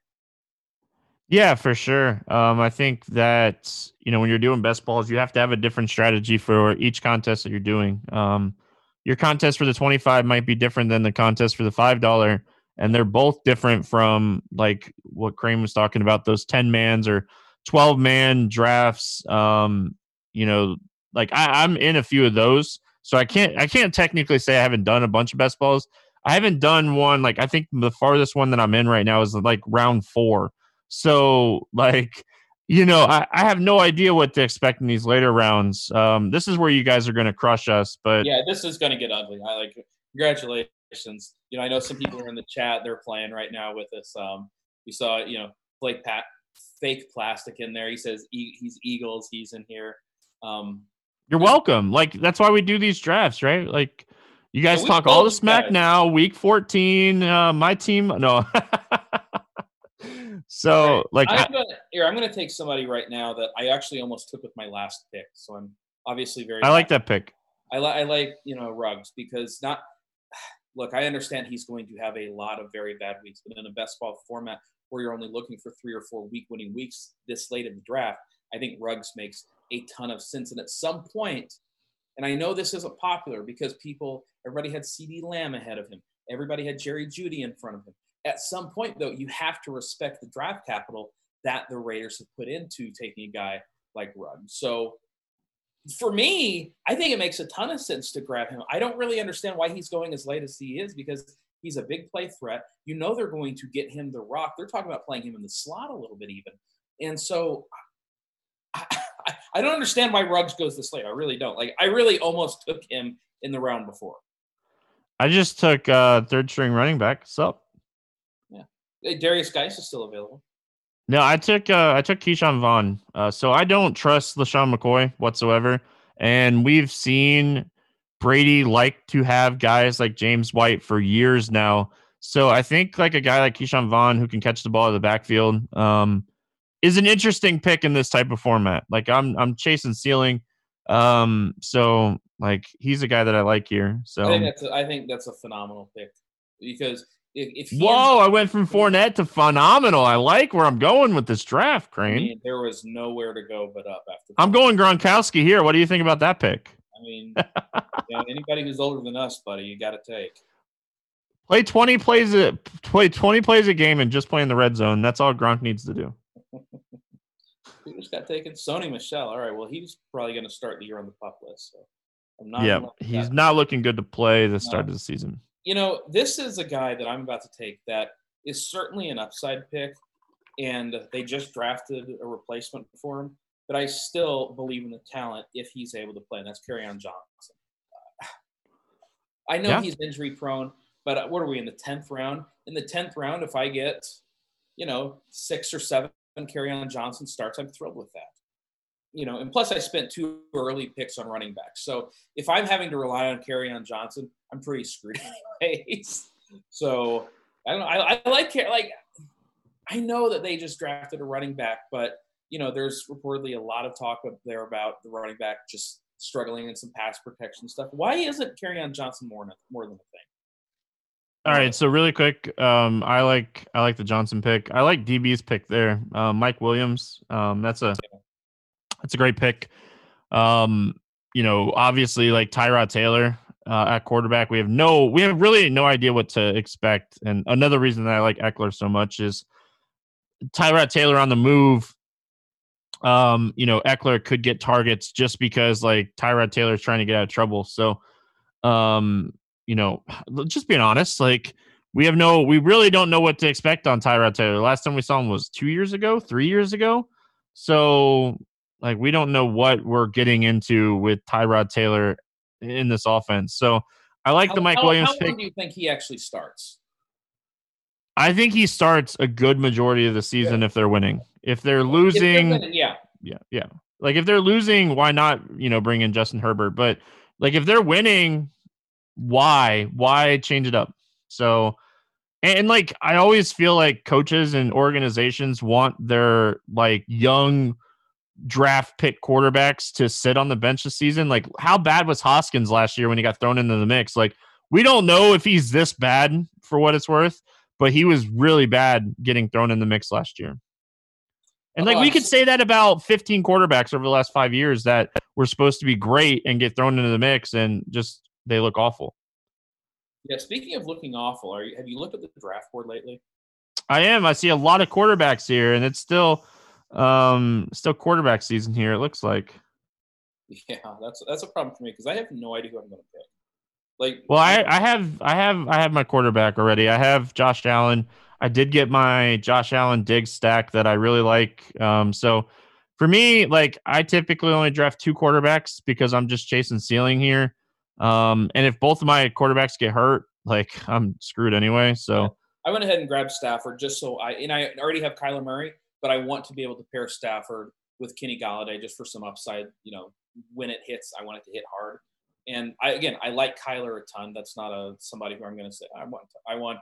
Yeah, for sure. Um, I think that you know when you're doing best balls, you have to have a different strategy for each contest that you're doing. Um, your contest for the 25 might be different than the contest for the five dollar, and they're both different from like what Crane was talking about those 10 mans or 12 man drafts. Um, you know, like I, I'm in a few of those, so I can't I can't technically say I haven't done a bunch of best balls. I haven't done one like I think the farthest one that I'm in right now is like round four. So, like, you know, I, I have no idea what to expect in these later rounds. Um, this is where you guys are going to crush us, but Yeah, this is going to get ugly. I like congratulations. You know, I know some people are in the chat. They're playing right now with us. Um, we saw, you know, Blake Pat fake plastic in there. He says e- he's Eagles. He's in here. Um, you're welcome. Like, that's why we do these drafts, right? Like, you guys we talk all the smack guys. now. Week 14, uh, my team, no. <laughs> so, like, I'm gonna here. I'm gonna take somebody right now that I actually almost took with my last pick. So I'm obviously very. I like that pick. I, li- I like you know Ruggs because not. Look, I understand he's going to have a lot of very bad weeks, but in a best ball format where you're only looking for three or four week winning weeks this late in the draft, I think Ruggs makes a ton of sense. And at some point, and I know this isn't popular because people, everybody had CeeDee Lamb ahead of him, everybody had Jerry Jeudy in front of him, At some point, though, you have to respect the draft capital that the Raiders have put into taking a guy like Ruggs. So for me, I think it makes a ton of sense to grab him. I don't really understand why he's going as late as he is because he's a big play threat. You know they're going to get him the rock. They're talking about playing him in the slot a little bit even. And so I, I don't understand why Ruggs goes this late. I really don't. Like I really almost took him in the round before. I just took uh third string running back. So yeah, Derrius Guice is still available. No, I took uh, I took Ke'Shawn Vaughn. Uh, so I don't trust LeSean McCoy whatsoever. And we've seen Brady like to have guys like James White for years now. So I think like a guy like Ke'Shawn Vaughn who can catch the ball of the backfield um, is an interesting pick in this type of format. Like I'm I'm chasing ceiling. Um, so like he's a guy that I like here. So I think that's a, I think that's a phenomenal pick because if, whoa, I went from Fournette to phenomenal. I like where I'm going with this draft, Crane. I mean, there was nowhere to go but up after. I'm going Gronkowski here. What do you think about that pick? I mean, <laughs> you know, anybody who's older than us, buddy, you got to take. Play 20 plays a play 20 plays a game and just play in the red zone. That's all Gronk needs to do. <laughs> Who just got taken? Sony Michel. All right. Well, he's probably going to start the year on the pup list. So I'm not. Yeah, he's not looking good to play the start no. of the season. You know, this is a guy that I'm about to take that is certainly an upside pick, and they just drafted a replacement for him. But I still believe in the talent if he's able to play, and that's Kerryon Johnson. <sighs> I know yeah. he's injury prone, but what are we in the tenth round? In the tenth round, if I get, you know, six or seven Kerryon Johnson starts, I'm thrilled with that. You know, and plus I spent two early picks on running backs. So if I'm having to rely on Kerryon Johnson, I'm pretty screwed anyways. so I don't know. I, I like like I know that they just drafted a running back, but you know, there's reportedly a lot of talk up there about the running back just struggling in some pass protection stuff. Why isn't Kerryon Johnson more more than a thing? All right, so really quick, um, I like I like the Johnson pick. I like DB's pick there. Uh, Mike Williams, um, that's a that's a great pick. Um, you know, obviously like Tyrod Taylor uh, at quarterback, we have no we have really no idea what to expect. And another reason that I like Ekeler so much is Tyrod Taylor on the move. Um, you know, Ekeler could get targets just because like Tyrod Taylor's trying to get out of trouble. So um you know, just being honest, like we have no, we really don't know what to expect on Tyrod Taylor. The Last time we saw him was two years ago, three years ago. So, like, we don't know what we're getting into with Tyrod Taylor in this offense. So, I like how, the Mike how, Williams how pick. do you think he actually starts? I think he starts a good majority of the season if they're winning. If they're losing, if they're winning, yeah, yeah, yeah. Like if they're losing, why not? You know, bring in Justin Herbert. But like if they're winning, why why change it up so and, and, like i always feel like coaches and organizations want their like young draft pick quarterbacks to sit on the bench this season like how bad was haskins last year when he got thrown into the mix like we don't know if he's this bad for what it's worth but he was really bad getting thrown in the mix last year and like we could say that about 15 quarterbacks over the last five years that were supposed to be great and get thrown into the mix and just they look awful. Yeah, speaking of looking awful, are you have you looked at the draft board lately? I am. I see a lot of quarterbacks here, and it's still um still quarterback season here, it looks like. Yeah, that's that's a problem for me because I have no idea who I'm gonna pick. Like Well, I, I have I have I have my quarterback already. I have Josh Allen. I did get my Josh Allen Diggs stack that I really like. Um so for me, like I typically only draft two quarterbacks because I'm just chasing ceiling here. Um, and if both of my quarterbacks get hurt, like I'm screwed anyway. So I went ahead and grabbed Stafford just so I and I already have Kyler Murray, but I want to be able to pair Stafford with Kenny Golladay just for some upside. You know, when it hits, I want it to hit hard. And I again, I like Kyler a ton. That's not a somebody who I'm going to say I want. I want.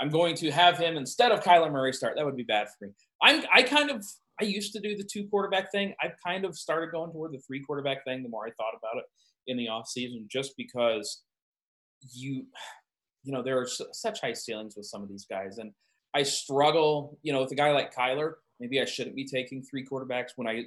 I'm going to have him instead of Kyler Murray start. That would be bad for me. I'm. I kind of. I used to do the two quarterback thing. I've kind of started going toward the three quarterback thing. The more I thought about it, in the off season just because you you know there are such high ceilings with some of these guys and I struggle you know with a guy like Kyler maybe I shouldn't be taking three quarterbacks when I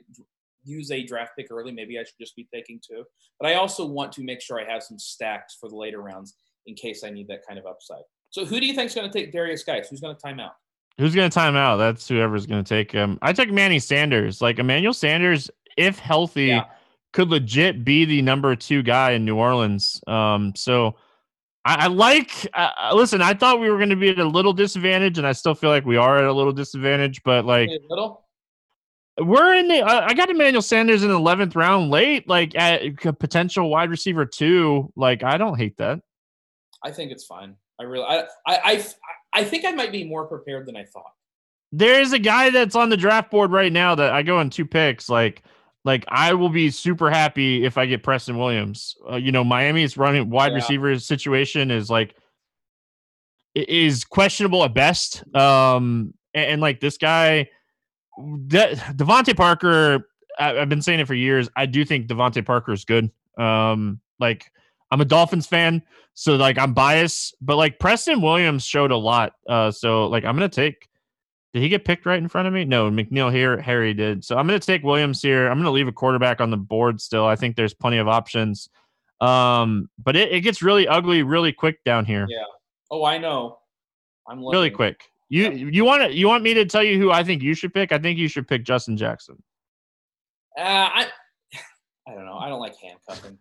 use a draft pick early maybe I should just be taking two but I also want to make sure I have some stacks for the later rounds in case I need that kind of upside So who do you think is going to take Derrius Guice? Who's going to time out? Who's going to time out? That's whoever's going to take him. I took Manny Sanders. Like Emmanuel Sanders, if healthy, Yeah. could legit be the number two guy in New Orleans. Um, so I, I like. Uh, uh, listen, I thought we were going to be at a little disadvantage, and I still feel like we are at a little disadvantage. But like, A little. we're in the. I I got Emmanuel Sanders in the eleventh round, late, like at a potential wide receiver two. Like, I don't hate that. I think it's fine. I really, I, I, I, I think I might be more prepared than I thought. There's a guy that's on the draft board right now that I go in two picks. Like, like I will be super happy if I get Preston Williams. Uh, you know, Miami's running wide Yeah. receiver situation is like is questionable at best. Um, and, and, like this guy, De- DeVante Parker. I, I've been saying it for years. I do think DeVante Parker is good. Um, like I'm a Dolphins fan, so like I'm biased, but like Preston Williams showed a lot. Uh, so like I'm gonna take. Did he get picked right in front of me? No, N'Keal here, Harry did. So I'm gonna take Williams here. I'm gonna leave a quarterback on the board still. I think there's plenty of options. Um, but it, it gets really ugly really quick down here. Yeah. Oh, I know. I'm looking. Really quick. You you want to you want me to tell you who I think you should pick? I think you should pick Justin Jackson. Uh, I, <sighs> I don't know. I don't like handcuffing.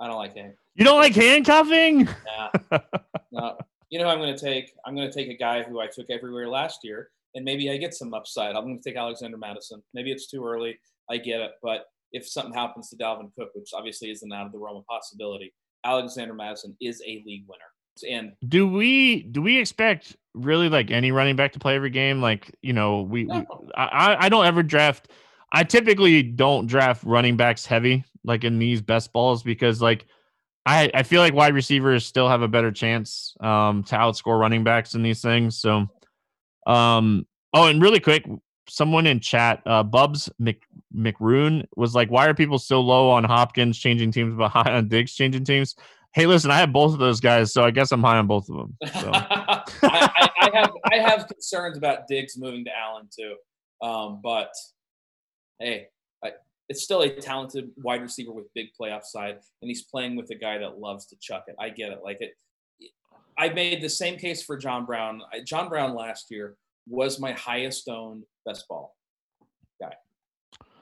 I don't like hand. You don't like handcuffing? Nah. <laughs> no. You know, who I'm going to take. I'm going to take a guy who I took everywhere last year, and maybe I get some upside. I'm going to take Alexander Mattison. Maybe it's too early. I get it, but if something happens to Dalvin Cook, which obviously isn't out of the realm of possibility, Alexander Mattison is a league winner. And Do we do we expect really like any running back to play every game? Like you know, we, we No. I I- I don't ever draft. I typically don't draft running backs heavy like in these best balls because like I I feel like wide receivers still have a better chance um to outscore running backs in these things. So um oh and really quick, someone in chat, uh Bubs Mc McRoon was like, why are people so low on Hopkins changing teams but <laughs> high on Diggs changing teams? Hey, listen, I have both of those guys, so I guess I'm high on both of them. <laughs> So. I, I, I have I have concerns about Diggs moving to Allen too, um, but hey, I, it's still a talented wide receiver with big play upside, and he's playing with a guy that loves to chuck it. I get it. Like it, I made the same case for John Brown. I, John Brown last year was my highest owned best ball guy.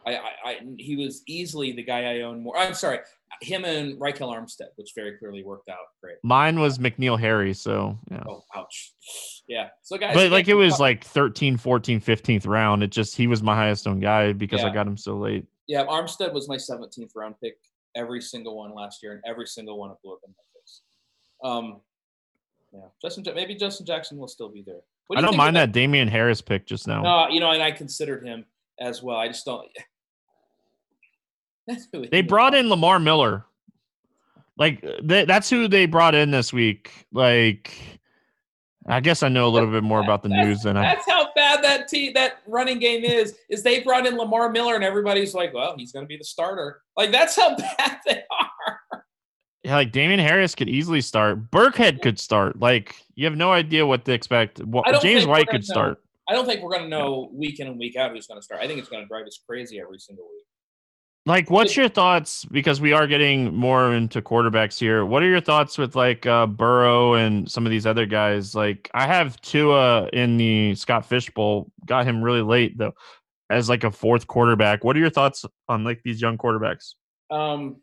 I, I, I he was easily the guy I owned more. I'm sorry, him and Ryquell Armstead, which very clearly worked out great. Mine was N'Keal Harry, so yeah. Oh, ouch. Yeah. So guys, But like it yeah, was like 13, 14, 15th round. It just he was my highest owned guy because I got him so late. yeah, Armstead was my 17th round pick every single one last year, and every single one it blew up in my face. Um, yeah, Justin, maybe Justin Jackson will still be there. I do you don't mind of that Damien Harris pick just now. No, you know, and I considered him as well. I just don't. <laughs> They brought in Lamar Miller. Like th- that's who they brought in this week. Like I guess I know a little bit more about the news than I That's how bad that te- that running game is. Is they brought in Lamar Miller, and everybody's like, "Well, he's going to be the starter." Like that's how <laughs> bad they are. Yeah, like Damien Harris could easily start. Burkhead could start. Like you have no idea what to expect. I James White could know. start. I don't think we're going to know week in and week out who's going to start. I think it's going to drive us crazy every single week. Like, what's your thoughts? Because we are getting more into quarterbacks here. What are your thoughts with like uh, Burrow and some of these other guys? Like, I have Tua in the Scott Fish Bowl. Got him really late though, as like a fourth quarterback. What are your thoughts on like these young quarterbacks? Um,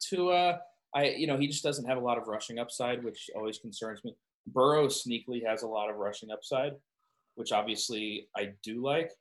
Tua, I you know he just doesn't have a lot of rushing upside, which always concerns me. Burrow sneakily has a lot of rushing upside, which obviously I do like.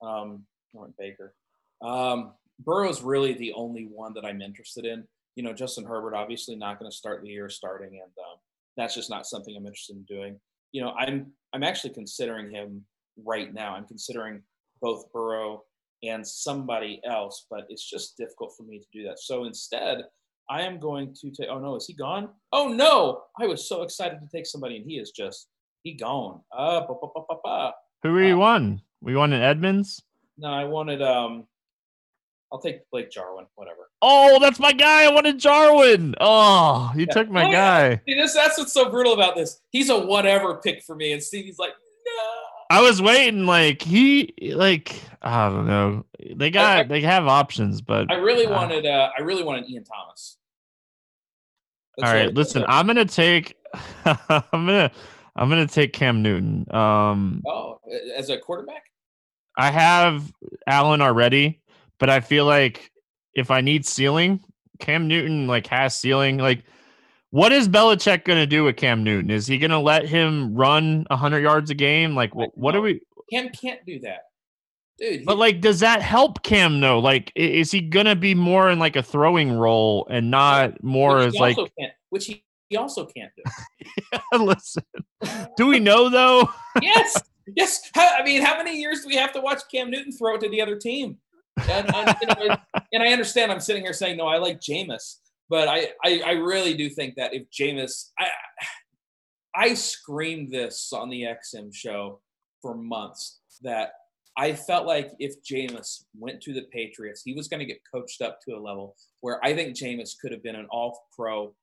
Um, I went Baker. Um, Burrow's really the only one that I'm interested in. You know, Justin Herbert obviously not going to start the year starting, and um, that's just not something I'm interested in doing. You know, I'm I'm actually considering him right now. I'm considering both Burrow and somebody else, but it's just difficult for me to do that. So instead, I am going to take. Oh no, is he gone? Oh no! I was so excited to take somebody, and he is just he gone. Uh, ba, ba, ba, ba, ba. Who we Uh, won? We won in Edmonds. No, I wanted. Um, I'll take Blake Jarwin. Whatever. Oh, that's my guy. I wanted Jarwin. Oh, you Yeah. took my Oh, yeah. guy. See, this that's what's so brutal about this. He's a whatever pick for me, and Stevie's like. I was waiting. Like he, like I don't know. They got I- they have options, but I really Ah. wanted. Uh, I really wanted Ian Thomas. That's All what right, listen, I'm gonna take <laughs> I'm gonna I'm gonna take Cam Newton. Um, Oh, as a quarterback? I have Allen already, but I feel like if I need ceiling, Cam Newton like has ceiling. Like, what is Belichick gonna do with Cam Newton? Is he gonna let him run hundred yards a game? Like, what, what are we? Cam can't do that. Dude, But he- like, does that help Cam though? Like, is he gonna be more in like a throwing role and not more as like? can't, which he, he also can't do. <laughs> listen, do we know though? <laughs> yes, yes. How, I mean, how many years do we have to watch Cam Newton throw it to the other team? And, and I understand I'm sitting here saying no, I like Jameis, but I, I, I really do think that if Jameis, I, I screamed this on the XM show for months that I felt like if Jameis went to the Patriots, he was going to get coached up to a level where I think Jameis could have been an all-pro,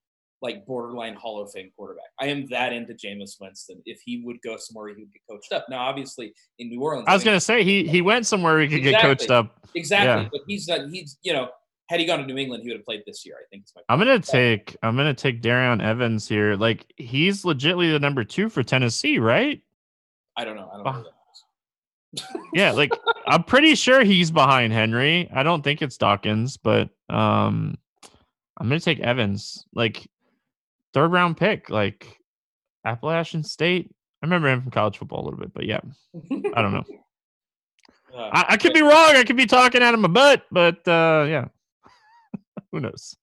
like borderline Hall of Fame quarterback. I am that into Jameis Winston. If he would go somewhere, he would get coached up. Now, obviously, in New Orleans, I was gonna say he he went somewhere he could get coached up. exactly, yeah. but he's uh, he's you know, had he gone to New England, he would have played this year. I think. I'm gonna take I'm gonna take Darion Evans here. Like he's legitly the number two for Tennessee, right? I don't know. I don't know. who that is. <laughs> Yeah, like I'm pretty sure he's behind Henry. I don't think it's Dawkins, but um I'm gonna take Evans. Like third round pick, like Appalachian State. I remember him from college football a little bit, but yeah, I don't know. <laughs> Uh, I, I could be wrong. I could be talking out of my butt, but uh yeah. Who knows?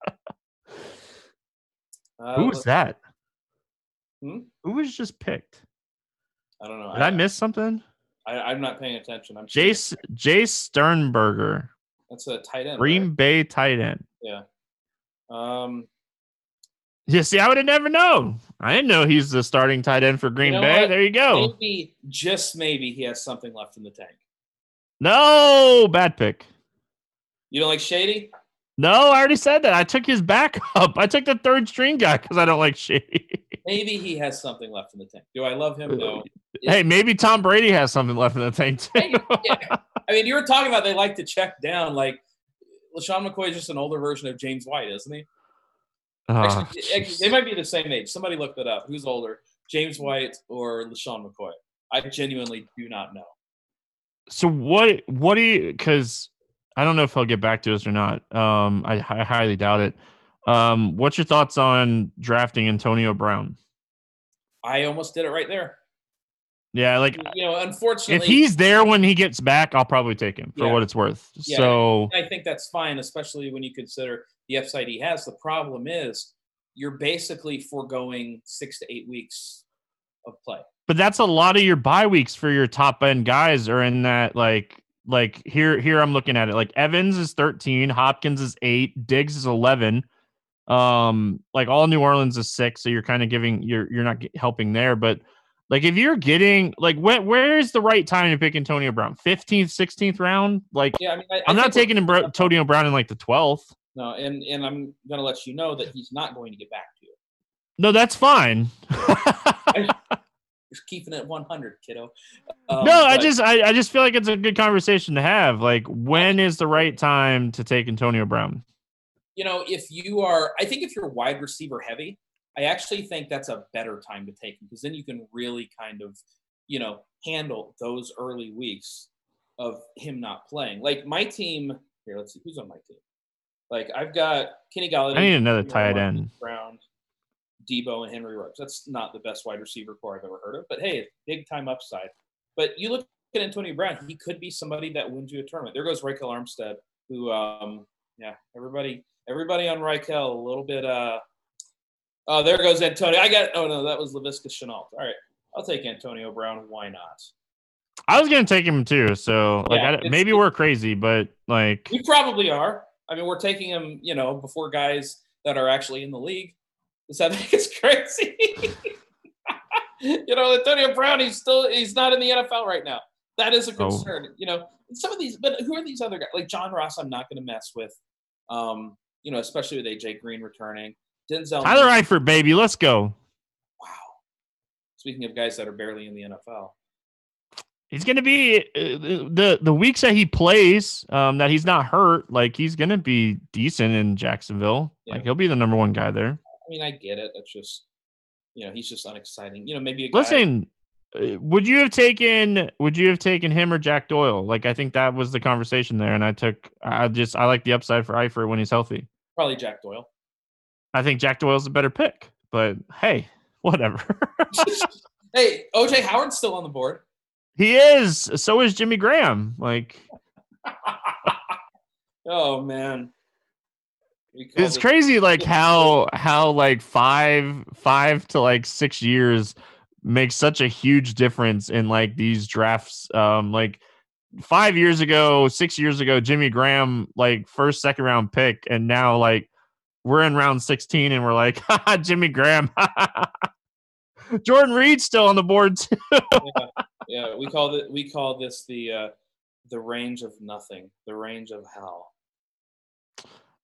uh, Who was that? Hmm? Who was just picked? I don't know. Did I miss something? I, I'm not paying attention. I'm Jace Jace Sternberger, That's a tight end. Green Bay tight end. Yeah. Um, You see, I would have never known. I didn't know he's the starting tight end for Green know Bay. what? There you go. maybe just maybe he has something left in the tank. No, bad pick. You don't like Shady? No, I already said that. I took his backup. <laughs> I took the third string guy because I don't like Shady. Maybe he has something left in the tank. Do I love him? No. <laughs> hey, maybe Tom Brady has something left in the tank too. Yeah. I mean, you were talking about they like to check down. Like LeSean McCoy is just an older version of James White, isn't he? Oh, Actually, actually, they might be the same age. Somebody looked it up. Who's older, James White or LeSean McCoy? I genuinely do not know. so what? What do you? Because I don't know if he'll get back to us or not. Um, I, I highly doubt it. Um, what's your thoughts on drafting Antonio Brown? I almost did it right there. Yeah, like You know, unfortunately, if he's there when he gets back, I'll probably take him for Yeah. what it's worth. Yeah. So I think that's fine, especially when you consider the upside he has. The problem is you're basically foregoing six to eight weeks of play. but that's a lot of your bye weeks for your top end guys are in that like like here here I'm looking at it like Evans is 13, Hopkins is 8, Diggs is 11. Um like all New Orleans is 6, so you're kind of giving you're you're not helping there, but like if you're getting like when, where is the right time to pick Antonio Brown? 15th, 16th round? Like Yeah, I mean, I, I'm not taking Antonio Brown in like the 12th. No, and and I'm gonna let you know that he's not going to get back to you. No, that's fine. <laughs> Keeping it 100, kiddo. Um, no, I but- just I, I just feel like it's a good conversation to have. Like, when is the right time to take Antonio Brown? you know, if you are, I think if you're wide receiver heavy, I actually think that's a better time to take him because then you can really kind of, you know, handle those early weeks of him not playing. Like my team here, let's see who's on my team. Like I've got Kenny Golladay, I need another tight end. Brown, Deebo, and Henry Ruggs. That's not the best wide receiver core I've ever heard of, but hey, big time upside. But you look at Antonio Brown, he could be somebody that wins you a tournament. There goes Ryquell Armstead, who, um, yeah, everybody, everybody on Ryquell a little bit. Uh, oh, there goes Antonio. I got. Oh no, that was Laviska Shenault. All right, I'll take Antonio Brown. Why not? I was gonna take him too. So like, Yeah, I, maybe we're crazy, but like, We probably are. I mean, we're taking him, you know, before guys that are actually in the league. Does that think <laughs> it's crazy? you know, Antonio Brown, he's still he's not in the NFL right now. That is a Oh. concern. You know, some of these, but who are these other guys? Like John Ross, I'm not going to mess with. Um, you know, especially with AJ Green returning. Denzel. Tyler Mims- Eifert, baby, let's go. Wow. Speaking of guys that are barely in the NFL. He's gonna be uh, the the weeks that he plays, um, that he's not hurt. Like he's gonna be decent in Jacksonville. Yeah. Like he'll be the number one guy there. I mean, I get it. It's just, you know, he's just unexciting. You know, maybe a guy, Listen, uh, would you have taken would you have taken him or Jack Doyle? Like I think that was the conversation there, and I took I just I like the upside for Eifert when he's healthy. probably Jack Doyle. I think Jack Doyle's a better pick, but hey, <laughs> whatever. <laughs> hey, OJ Howard's still on the board. he is. So is Jimmy Graham. Like <laughs> oh man, it's this- crazy <laughs> like how how like five five to like six years makes such a huge difference in like these drafts um like five years ago six years ago jimmy graham like first second round pick and now like we're in round 16 and we're like <laughs> "Haha, jimmy graham <laughs> jordan reed's still on the board too. Yeah, we call it. We call this the uh, the range of nothing, the range of hell.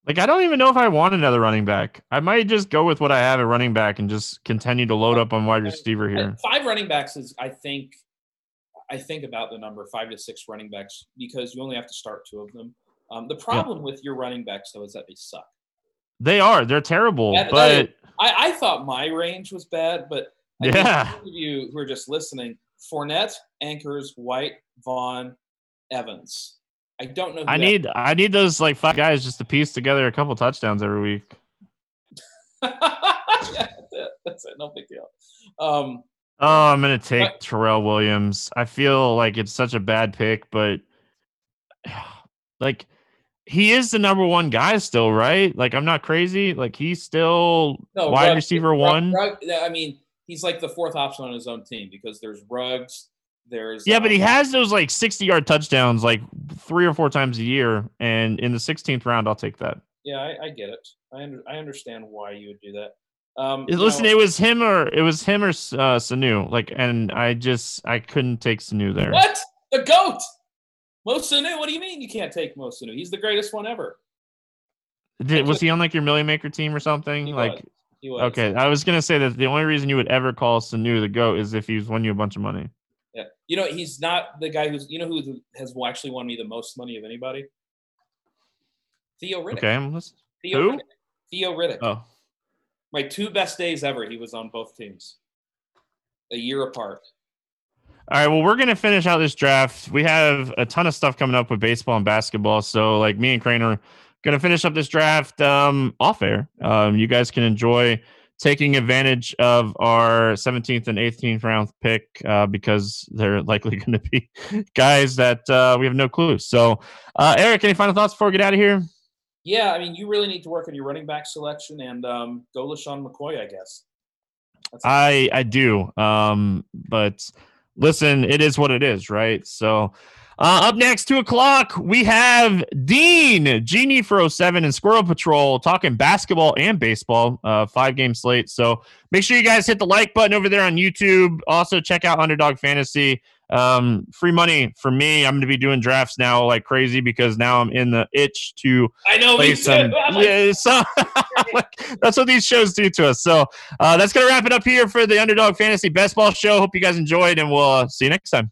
Like i don't even know if i want another running back i might just go with what i have at running back and just continue to load up on wide receiver here Five running backs is, I think, I think about the number five to six running backs because you only have to start two of them. Um, the problem with your running backs though is that they suck. they are they're terrible that but I, I thought my range was bad, but I Yeah. you who are just listening, Fournette, Akers, White, Vaughn, Evans. I don't know. I need I need those like five guys just to piece together a couple touchdowns every week. yeah, <laughs> that's it. No big deal. Um, Oh, I'm gonna take But- Tyrell Williams. I feel like it's such a bad pick, but <sighs> like he is the number one guy still, right? Like I'm not crazy. Like he's still no, wide Ruggs- receiver Rugg- one. Rugg- I mean, he's like the fourth option on his own team because there's Ruggs. There's yeah, but he um, has those like 60 yard touchdowns like three or four times a year, and in the 16th round, I'll take that. Yeah, I, I get it. I under, I understand why you would do that. Um, Listen, know, it was him or it was him or uh, Sanu. Like, and I just I couldn't take Sanu there. what the goat? Mo Sanu? What do you mean you can't take Mo Sanu? He's the greatest one ever. Did, was he on like your Million Maker team or something? He like, was. He was. okay, I was gonna say that the only reason you would ever call Sanu the goat is if he's won you a bunch of money. You know, he's not the guy who's. You know who has actually won me the most money of anybody? Theo Riddick. Okay, I'm listening. Theo Who? Riddick. Theo Riddick. Oh, My two best days ever. He was on both teams. A year apart. all right. Well, we're gonna finish out this draft. We have a ton of stuff coming up with baseball and basketball. So, like me and Crane are gonna finish up this draft um, off air. Um, you guys can enjoy taking advantage of our 17th and 18th round pick uh, because they're <laughs> likely going to be guys that uh, we have no clue. So, uh, Eric, any final thoughts before we get out of here? Yeah, I mean, you really need to work on your running back selection and um, go LeSean McCoy, I guess. That's I I do. Um, but listen, it is what it is, right? So uh, up next, two o'clock, we have Dean Genie for 07 and Squirrel Patrol talking basketball and baseball. Uh, five game slate. So make sure you guys hit the like button over there on YouTube. Also check out Underdog Fantasy. Um, free money for me. I'm going to be doing drafts now like crazy because now I'm in the itch to I know. play some. <laughs> Like, Yeah, so <laughs> that's what these shows do to us. So uh, that's gonna wrap it up here for the Underdog Fantasy Best Ball Show. Hope you guys enjoyed, and we'll uh, see you next time.